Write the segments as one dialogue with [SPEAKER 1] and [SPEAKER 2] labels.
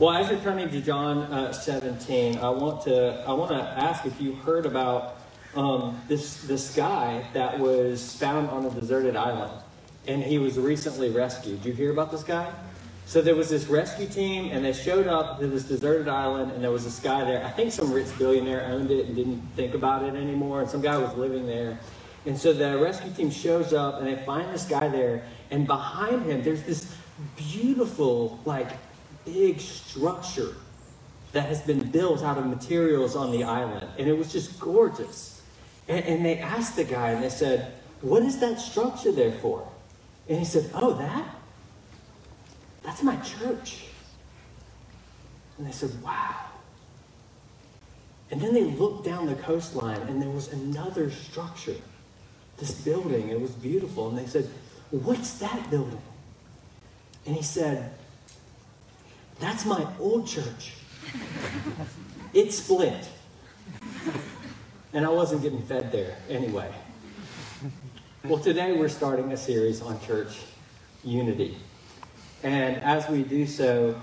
[SPEAKER 1] Well, as you're turning to John uh, 17, I want to I want to ask if you heard about um, this this guy that was found on a deserted island, and he was recently rescued. Did you hear about this guy? So there was this rescue team, and they showed up to this deserted island, and there was this guy there. I think some rich billionaire owned it and didn't think about it anymore, and some guy was living there. And so the rescue team shows up, and they find this guy there, and behind him, there's this beautiful, like big structure that has been built out of materials on the island. And it was just gorgeous. And, and they asked the guy, and they said, What is that structure there for? And he said, Oh, that? That's my church. And they said, Wow. And then they looked down the coastline, and there was another structure, this building. It was beautiful. And they said, What's that building? And he said, that's my old church. It split. And I wasn't getting fed there anyway. Well, today we're starting a series on church unity. And as we do so,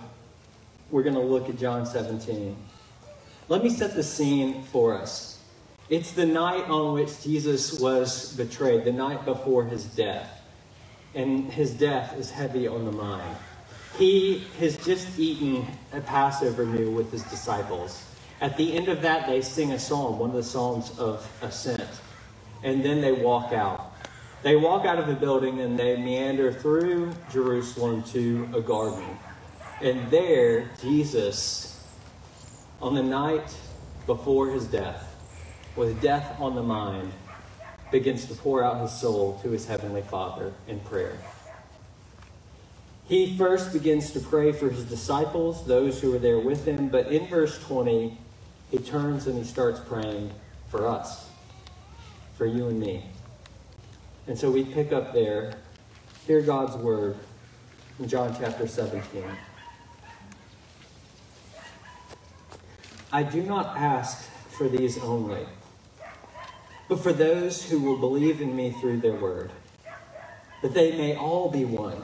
[SPEAKER 1] we're going to look at John 17. Let me set the scene for us. It's the night on which Jesus was betrayed, the night before his death. And his death is heavy on the mind he has just eaten a Passover meal with his disciples. At the end of that, they sing a psalm, one of the Psalms of Ascent. And then they walk out. They walk out of the building and they meander through Jerusalem to a garden. And there, Jesus, on the night before his death, with death on the mind, begins to pour out his soul to his heavenly Father in prayer. He first begins to pray for his disciples, those who are there with him, but in verse 20, he turns and he starts praying for us, for you and me. And so we pick up there, hear God's word in John chapter 17. I do not ask for these only, but for those who will believe in me through their word, that they may all be one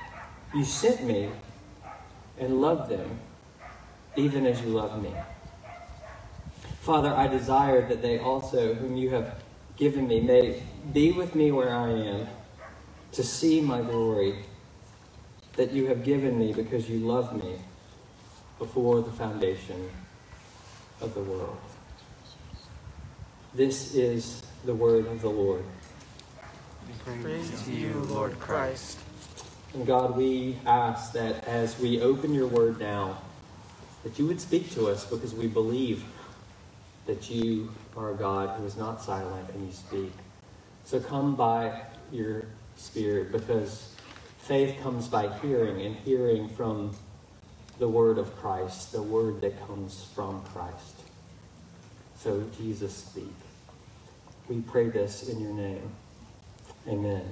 [SPEAKER 1] you sent me and loved them even as you love me. Father, I desire that they also, whom you have given me, may be with me where I am to see my glory that you have given me because you loved me before the foundation of the world. This is the word of the Lord.
[SPEAKER 2] Praise to you, Lord Christ.
[SPEAKER 1] And God, we ask that as we open your word now, that you would speak to us because we believe that you are a God who is not silent and you speak. So come by your spirit because faith comes by hearing and hearing from the word of Christ, the word that comes from Christ. So Jesus speak. We pray this in your name. Amen.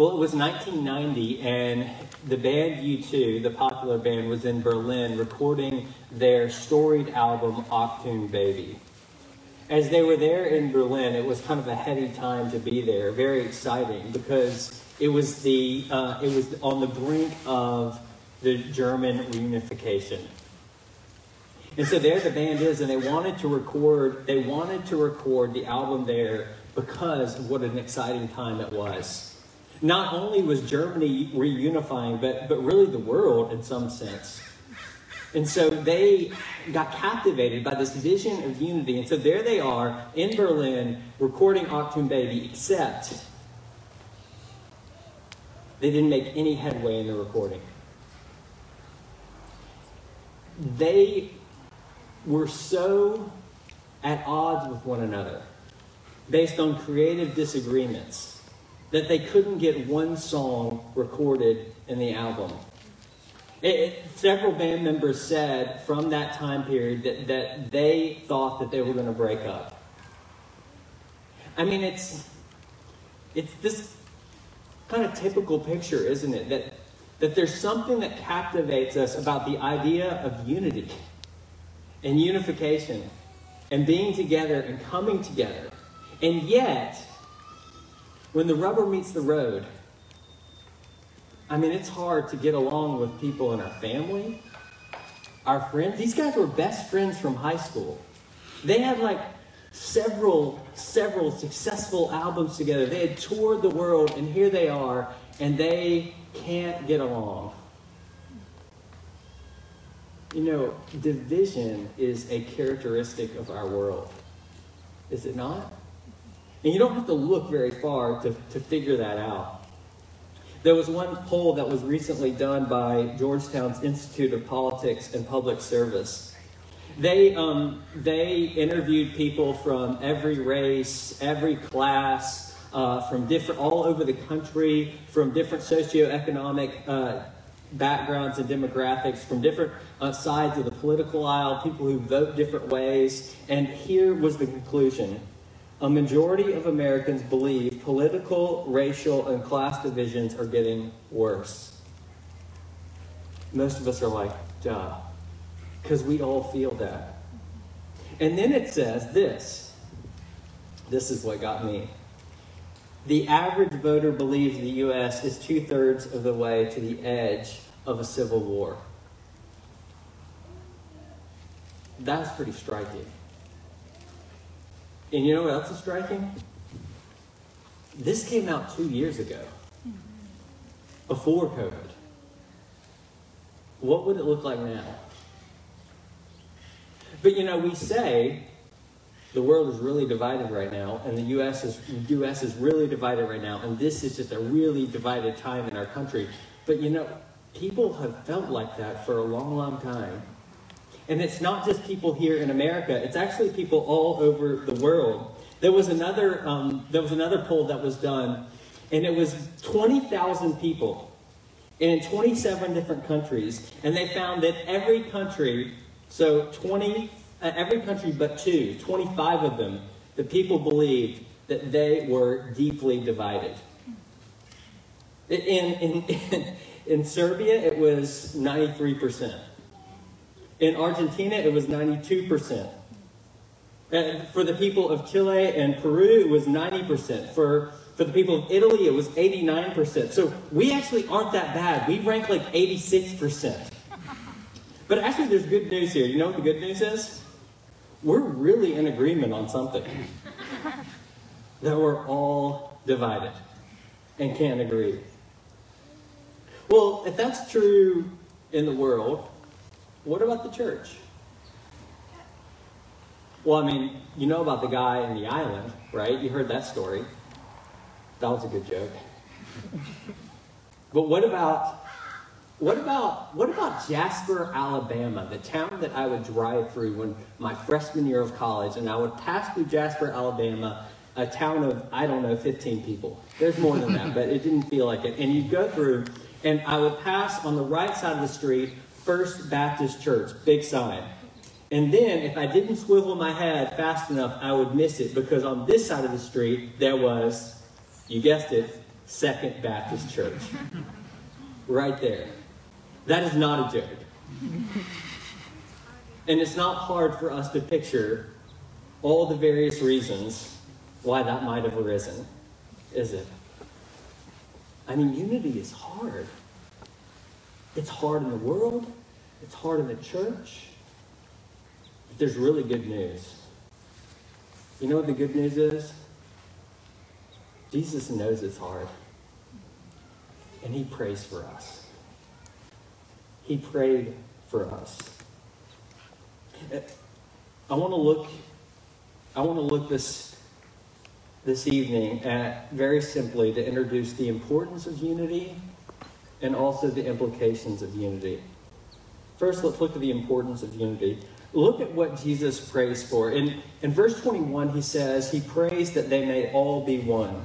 [SPEAKER 1] Well, it was 1990, and the band U2, the popular band, was in Berlin recording their storied album, Achtung Baby. As they were there in Berlin, it was kind of a heady time to be there, very exciting, because it was, the, uh, it was on the brink of the German reunification. And so there the band is, and they wanted to record, they wanted to record the album there because what an exciting time it was not only was Germany reunifying, but, but really the world in some sense. And so they got captivated by this vision of unity. And so there they are in Berlin recording Achtung Baby, except they didn't make any headway in the recording. They were so at odds with one another based on creative disagreements that they couldn't get one song recorded in the album. It, it, several band members said from that time period that, that they thought that they were going to break up. I mean, it's it's this kind of typical picture, isn't it? That that there's something that captivates us about the idea of unity and unification and being together and coming together. And yet, when the rubber meets the road, I mean, it's hard to get along with people in our family, our friends. These guys were best friends from high school. They had like several, several successful albums together. They had toured the world, and here they are, and they can't get along. You know, division is a characteristic of our world, is it not? And you don't have to look very far to, to figure that out. There was one poll that was recently done by Georgetown's Institute of Politics and Public Service. They, um, they interviewed people from every race, every class, uh, from different, all over the country, from different socioeconomic uh, backgrounds and demographics, from different uh, sides of the political aisle, people who vote different ways. And here was the conclusion a majority of Americans believe political, racial, and class divisions are getting worse. Most of us are like, duh, because we all feel that. And then it says this this is what got me. The average voter believes the U.S. is two thirds of the way to the edge of a civil war. That's pretty striking. And you know what else is striking? This came out two years ago, before COVID. What would it look like now? But you know, we say the world is really divided right now, and the U.S. is U.S. is really divided right now, and this is just a really divided time in our country. But you know, people have felt like that for a long, long time. And it's not just people here in America, it's actually people all over the world. There was another, um, there was another poll that was done, and it was 20,000 people in 27 different countries. And they found that every country, so 20, uh, every country but two, 25 of them, the people believed that they were deeply divided. In, in, in, in Serbia, it was 93%. In Argentina, it was 92%. And for the people of Chile and Peru, it was 90%. For, for the people of Italy, it was 89%. So we actually aren't that bad. We rank like 86%. But actually, there's good news here. You know what the good news is? We're really in agreement on something. that we're all divided and can't agree. Well, if that's true in the world, what about the church? Well, I mean, you know about the guy in the island, right? You heard that story. That was a good joke. but what about what about what about Jasper, Alabama, the town that I would drive through when my freshman year of college, and I would pass through Jasper, Alabama, a town of I don't know, 15 people. There's more than that, but it didn't feel like it. And you'd go through, and I would pass on the right side of the street First Baptist Church, big sign. And then, if I didn't swivel my head fast enough, I would miss it because on this side of the street, there was, you guessed it, Second Baptist Church. right there. That is not a joke. And it's not hard for us to picture all the various reasons why that might have arisen, is it? I mean, unity is hard. It's hard in the world, it's hard in the church. But there's really good news. You know what the good news is? Jesus knows it's hard. And he prays for us. He prayed for us. I want to look I want to look this this evening at very simply to introduce the importance of unity and also the implications of unity. First, let's look at the importance of unity. Look at what Jesus prays for. In, in verse 21, he says, He prays that they may all be one.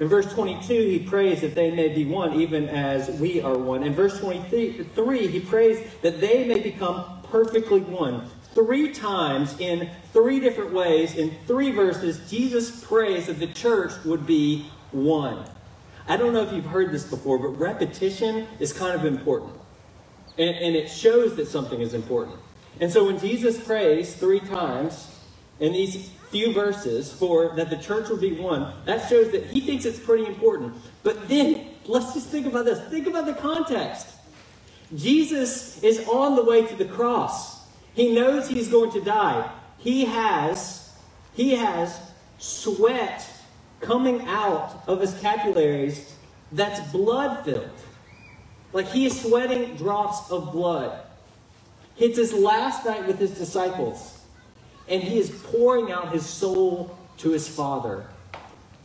[SPEAKER 1] In verse 22, he prays that they may be one, even as we are one. In verse 23, he prays that they may become perfectly one. Three times in three different ways, in three verses, Jesus prays that the church would be one. I don't know if you've heard this before, but repetition is kind of important. And, and it shows that something is important. And so when Jesus prays three times in these few verses for that the church will be one, that shows that he thinks it's pretty important. But then let's just think about this. Think about the context. Jesus is on the way to the cross. He knows he's going to die. He has he has sweat coming out of his capillaries that's blood filled. Like he is sweating drops of blood. It's his last night with his disciples, and he is pouring out his soul to his Father.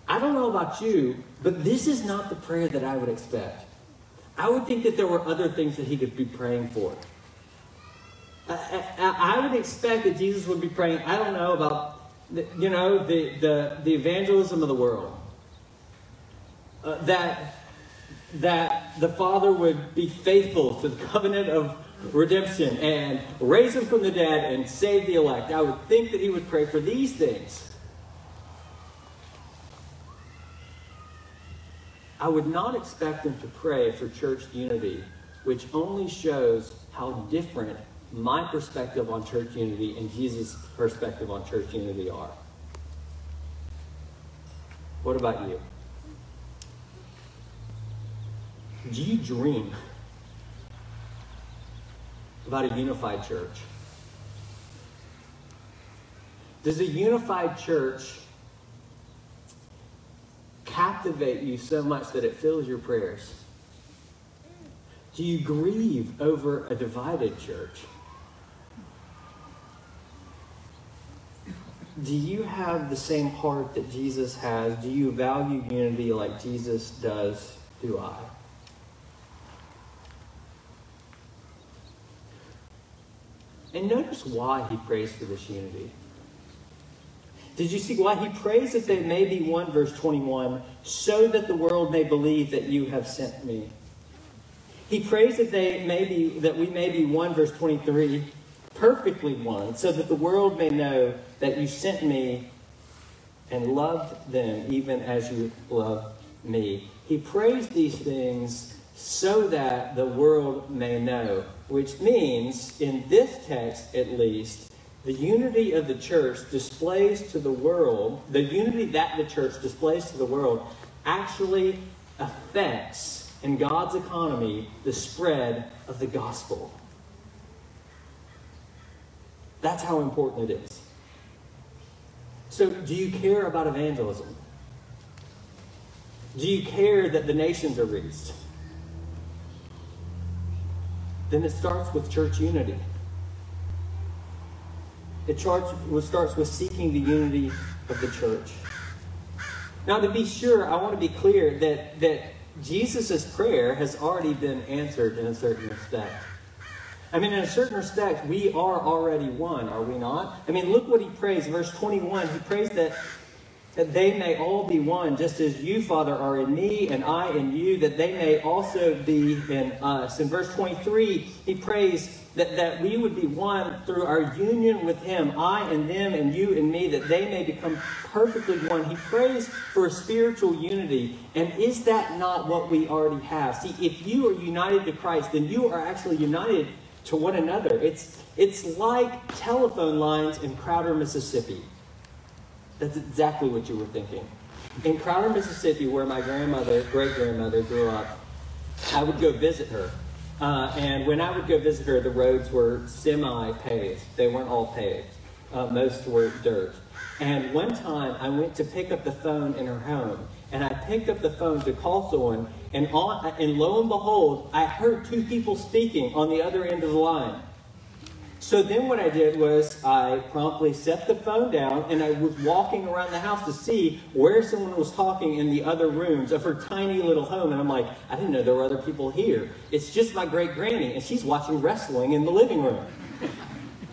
[SPEAKER 1] I don't know about you, but this is not the prayer that I would expect. I would think that there were other things that he could be praying for. I, I, I would expect that Jesus would be praying, I don't know, about, you know, the, the, the evangelism of the world. Uh, that, that the Father would be faithful to the covenant of redemption and raise him from the dead and save the elect. I would think that he would pray for these things. I would not expect him to pray for church unity, which only shows how different my perspective on church unity and Jesus' perspective on church unity are. What about you? Do you dream about a unified church? Does a unified church captivate you so much that it fills your prayers? Do you grieve over a divided church? Do you have the same heart that Jesus has? Do you value unity like Jesus does? Do I? And notice why he prays for this unity. Did you see why he prays that they may be one, verse 21, so that the world may believe that you have sent me? He prays that they may be that we may be one, verse 23, perfectly one, so that the world may know that you sent me and loved them even as you love me. He prays these things so that the world may know, which means, in this text at least, the unity of the church displays to the world, the unity that the church displays to the world actually affects, in God's economy, the spread of the gospel. That's how important it is. So, do you care about evangelism? Do you care that the nations are reached? then it starts with church unity. It starts, with seeking the unity of the church. Now, to be sure, I want to be clear that, that Jesus' prayer has already been answered in a certain respect. I mean, in a certain respect, we are already one, are we not? I mean, look what he prays. Verse 21, he prays that that they may all be one, just as you, Father, are in me and I in you, that they may also be in us. In verse 23, he prays that, that we would be one through our union with him, I and them and you and me, that they may become perfectly one. He prays for a spiritual unity. And is that not what we already have? See, if you are united to Christ, then you are actually united to one another. It's, it's like telephone lines in Crowder, Mississippi. That's exactly what you were thinking. In Crowder, Mississippi, where my grandmother, great grandmother, grew up, I would go visit her. Uh, and when I would go visit her, the roads were semi paved, they weren't all paved, uh, most were dirt. And one time I went to pick up the phone in her home, and I picked up the phone to call someone, and, and lo and behold, I heard two people speaking on the other end of the line. So then what I did was I promptly set the phone down and I was walking around the house to see where someone was talking in the other rooms of her tiny little home. And I'm like, I didn't know there were other people here. It's just my great granny and she's watching wrestling in the living room.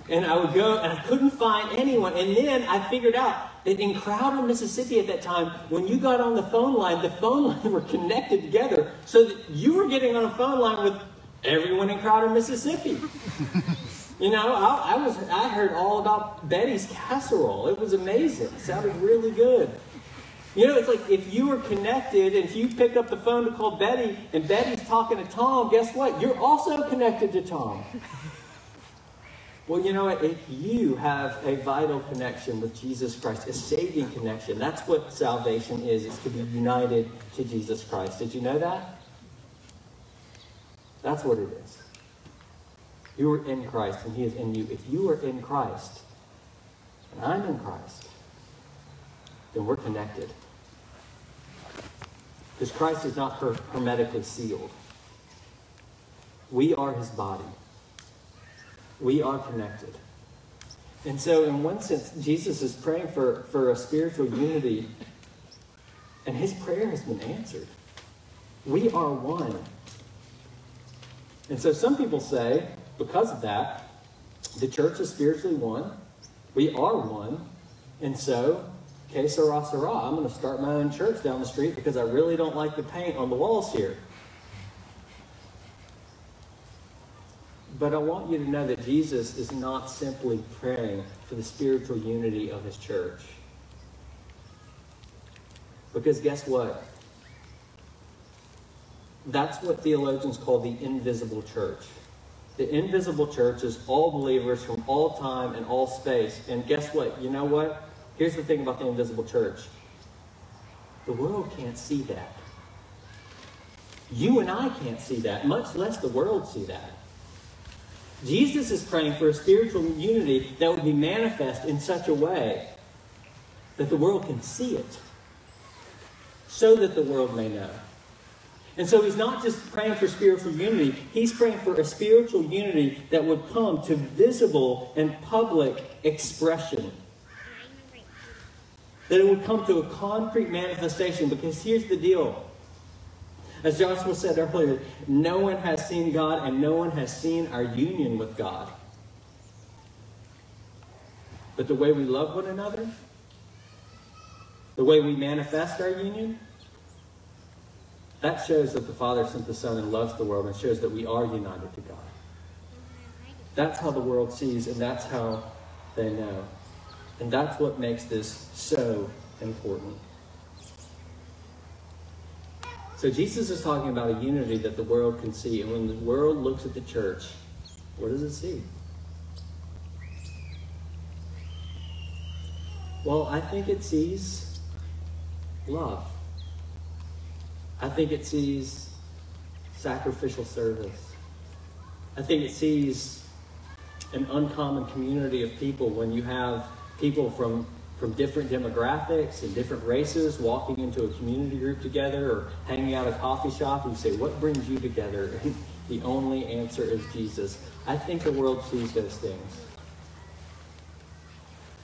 [SPEAKER 1] And I would go and I couldn't find anyone. And then I figured out that in Crowder, Mississippi at that time, when you got on the phone line, the phone line were connected together so that you were getting on a phone line with everyone in Crowder, Mississippi. you know, I, I, was I heard all about Betty's casserole. It was amazing. It sounded really good. You know, it's like if you were connected and if you pick up the phone to call Betty and Betty's talking to Tom, guess what? You're also connected to Tom. Well, you know what? If you have a vital connection with Jesus Christ, a saving connection, that's what salvation is, is to be united to Jesus Christ. Did you know that? That's what it is. You are in Christ and He is in you. If you are in Christ and I'm in Christ, then we're connected. Because Christ is not hermetically sealed. We are His body. We are connected. And so, in one sense, Jesus is praying for, for a spiritual unity, and his prayer has been answered. We are one. And so, some people say, because of that, the church is spiritually one. We are one. And so, que sera, sera. I'm going to start my own church down the street because I really don't like the paint on the walls here. But I want you to know that Jesus is not simply praying for the spiritual unity of his church. Because guess what? That's what theologians call the invisible church. The invisible church is all believers from all time and all space. And guess what? You know what? Here's the thing about the invisible church the world can't see that. You and I can't see that, much less the world see that. Jesus is praying for a spiritual unity that would be manifest in such a way that the world can see it, so that the world may know. And so he's not just praying for spiritual unity, he's praying for a spiritual unity that would come to visible and public expression. That it would come to a concrete manifestation, because here's the deal as Joshua said earlier, no one has seen God and no one has seen our union with God. But the way we love one another, the way we manifest our union, that shows that the Father sent the Son and loves the world and shows that we are united to God. That's how the world sees, and that's how they know. And that's what makes this so important. So Jesus is talking about a unity that the world can see. And when the world looks at the church, what does it see? Well, I think it sees love. I think it sees sacrificial service. I think it sees an uncommon community of people when you have people from from different demographics and different races walking into a community group together or hanging out at a coffee shop and say, What brings you together? the only answer is Jesus. I think the world sees those things.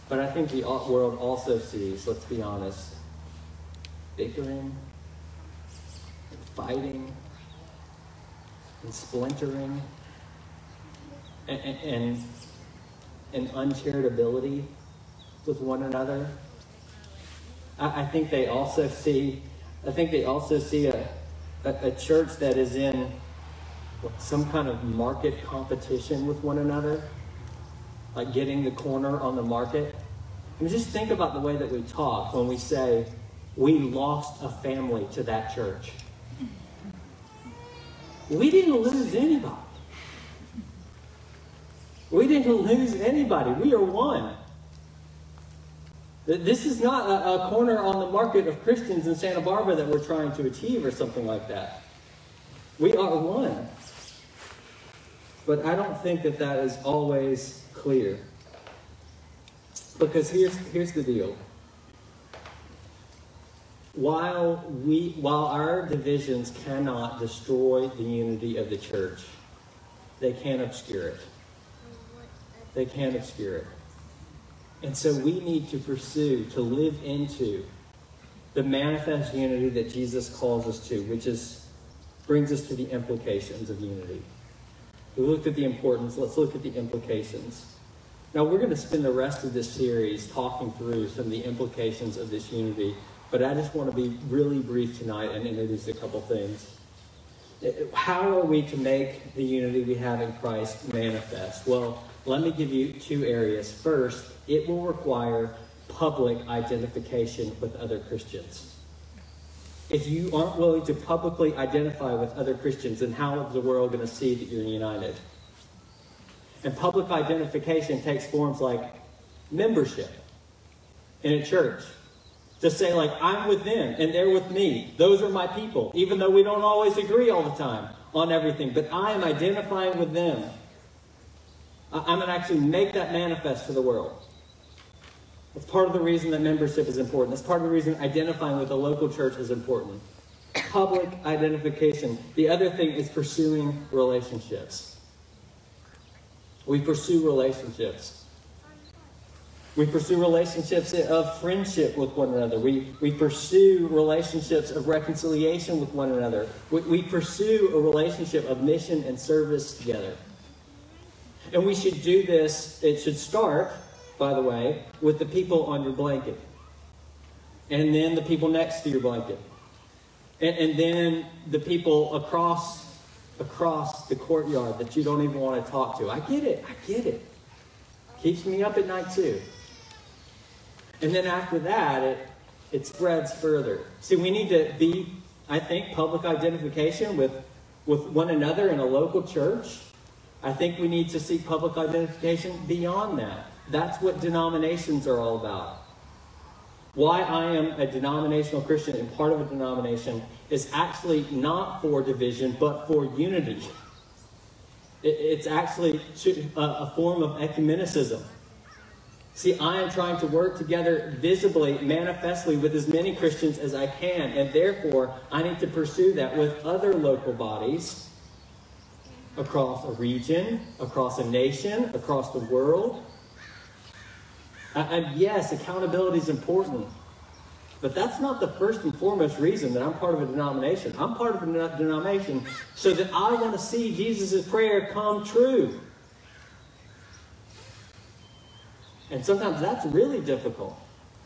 [SPEAKER 1] But I think the world also sees, let's be honest, bickering, fighting, and splintering, and, and, and uncharitability with one another. I, I think they also see, I think they also see a, a, a church that is in some kind of market competition with one another, like getting the corner on the market. And just think about the way that we talk when we say, we lost a family to that church. We didn't lose anybody. We didn't lose anybody. We are one. This is not a, a, corner on the market of Christians in Santa Barbara that we're trying to achieve or something like that. We are one. But I don't think that that is always clear. Because here's, here's the deal. While, we, while our divisions cannot destroy the unity of the church, they can obscure it. They can obscure it. And so we need to pursue, to live into the manifest unity that Jesus calls us to, which is brings us to the implications of unity. We looked at the importance, let's look at the implications. Now, we're going to spend the rest of this series talking through some of the implications of this unity, but I just want to be really brief tonight and introduce a couple things. How are we to make the unity we have in Christ manifest? Well, let me give you two areas. First, it will require public identification with other Christians. If you aren't willing to publicly identify with other Christians, then how is the world going to see that you're united? And public identification takes forms like membership in a church. To say, like, I'm with them and they're with me. Those are my people, even though we don't always agree all the time on everything. But I am identifying with them. I'm going to actually make that manifest to the world. That's part of the reason that membership is important. That's part of the reason identifying with a local church is important. Public identification. The other thing is pursuing relationships. We pursue relationships. We pursue relationships of friendship with one another. We, we pursue relationships of reconciliation with one another. We, we pursue a relationship of mission and service together. And we should do this, it should start, by the way, with the people on your blanket. And then the people next to your blanket. And, and then the people across across the courtyard that you don't even want to talk to. I get it. I get it. Keeps me up at night too. And then after that, it, it spreads further. See, we need to be, I think, public identification with, with one another in a local church. I think we need to seek public identification beyond that. That's what denominations are all about. Why I am a denominational Christian and part of a denomination is actually not for division, but for unity. It's actually a form of ecumenicism. See, I am trying to work together visibly, manifestly with as many Christians as I can, and therefore I need to pursue that with other local bodies across a region, across a nation, across the world. And yes, accountability is important. But that's not the first and foremost reason that I'm part of a denomination. I'm part of a denomination so that I want to see Jesus' prayer come true. And sometimes that's really difficult.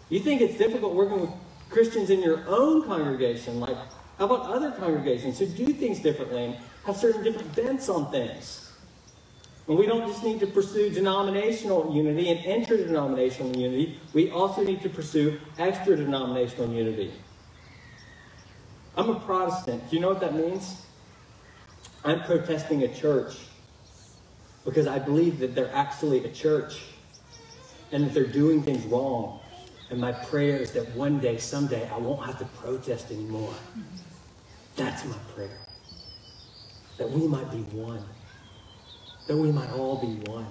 [SPEAKER 1] You think it's difficult working with Christians in your own congregation. Like, how about other congregations who do things differently have certain different bents on things? And we don't just need to pursue denominational unity and interdenominational unity, we also need to pursue extra denominational unity. I'm a Protestant. Do you know what that means? I'm protesting a church because I believe that they're actually a church and that they're doing things wrong. And my prayer is that one day, someday, I won't have to protest anymore. That's my prayer. That we might be one that we might all be one.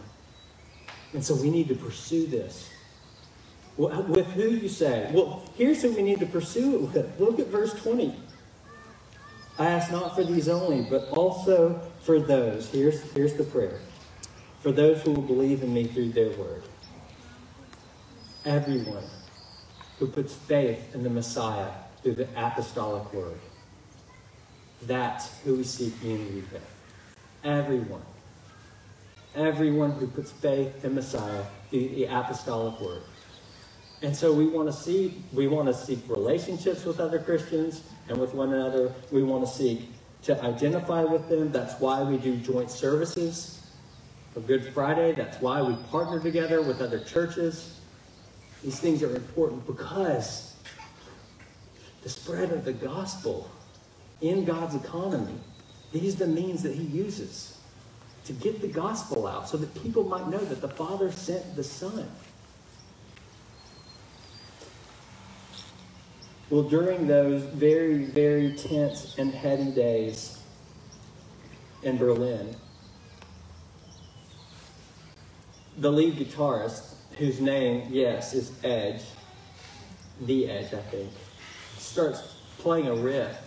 [SPEAKER 1] And so we need to pursue this. Uh, with who you say? Well, here's who we need to pursue it with. Look at verse 20. I ask not for these only, but also for those. Here's, here's the prayer. For those who will believe in me through their word. Everyone who puts faith in the Messiah through the apostolic word. That's who we seek unity with. Everyone everyone who puts faith in Messiah, the, the apostolic word. And so we want to see we want to seek relationships with other Christians and with one another. We want to seek to identify with them. That's why we do joint services for Good Friday. That's why we partner together with other churches. These things are important because the spread of the gospel in God's economy, these are the means that he uses to get the gospel out so that people might know that the Father sent the Son. Well, during those very, very tense and heady days in Berlin, the lead guitarist, whose name, yes, is Edge, the Edge, I think, starts playing a riff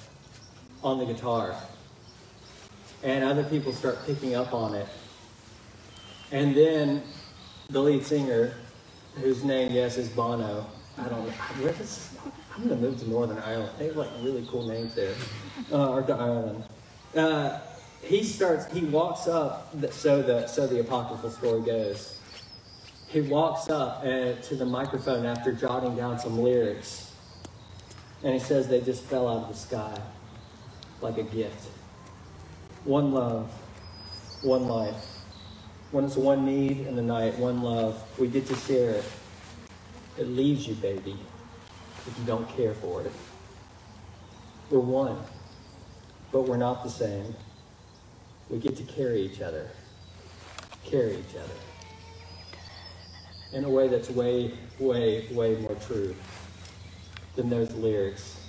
[SPEAKER 1] on the guitar and other people start picking up on it. And then the lead singer, whose name, yes, is Bono. I don't know. I'm going to move to Northern Ireland. They have like really cool names there. Uh, or to Ireland. Uh, he starts, he walks up, so the, so the apocryphal story goes. he walks up uh, to the microphone after jotting down some lyrics. And he says they just fell out of the sky like a gift. One love, one life. It's one need in the night, one love, we get to share it. It leaves you, baby, if you don't care for it. We're one, but we're not the same. We get to carry each other, carry each other in a way that's way, way, way more true than those lyrics.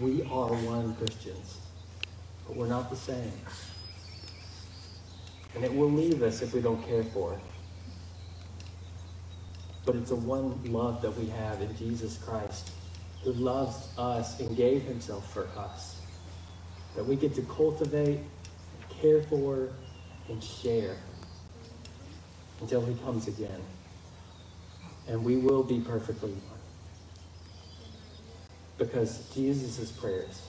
[SPEAKER 1] We are one Christians, but we're not the same. And it will leave us if we don't care for it. But it's a one love that we have in Jesus Christ, who loves us and gave himself for us, that we get to cultivate, care for, and share until he comes again. And we will be perfectly one. Because Jesus' prayers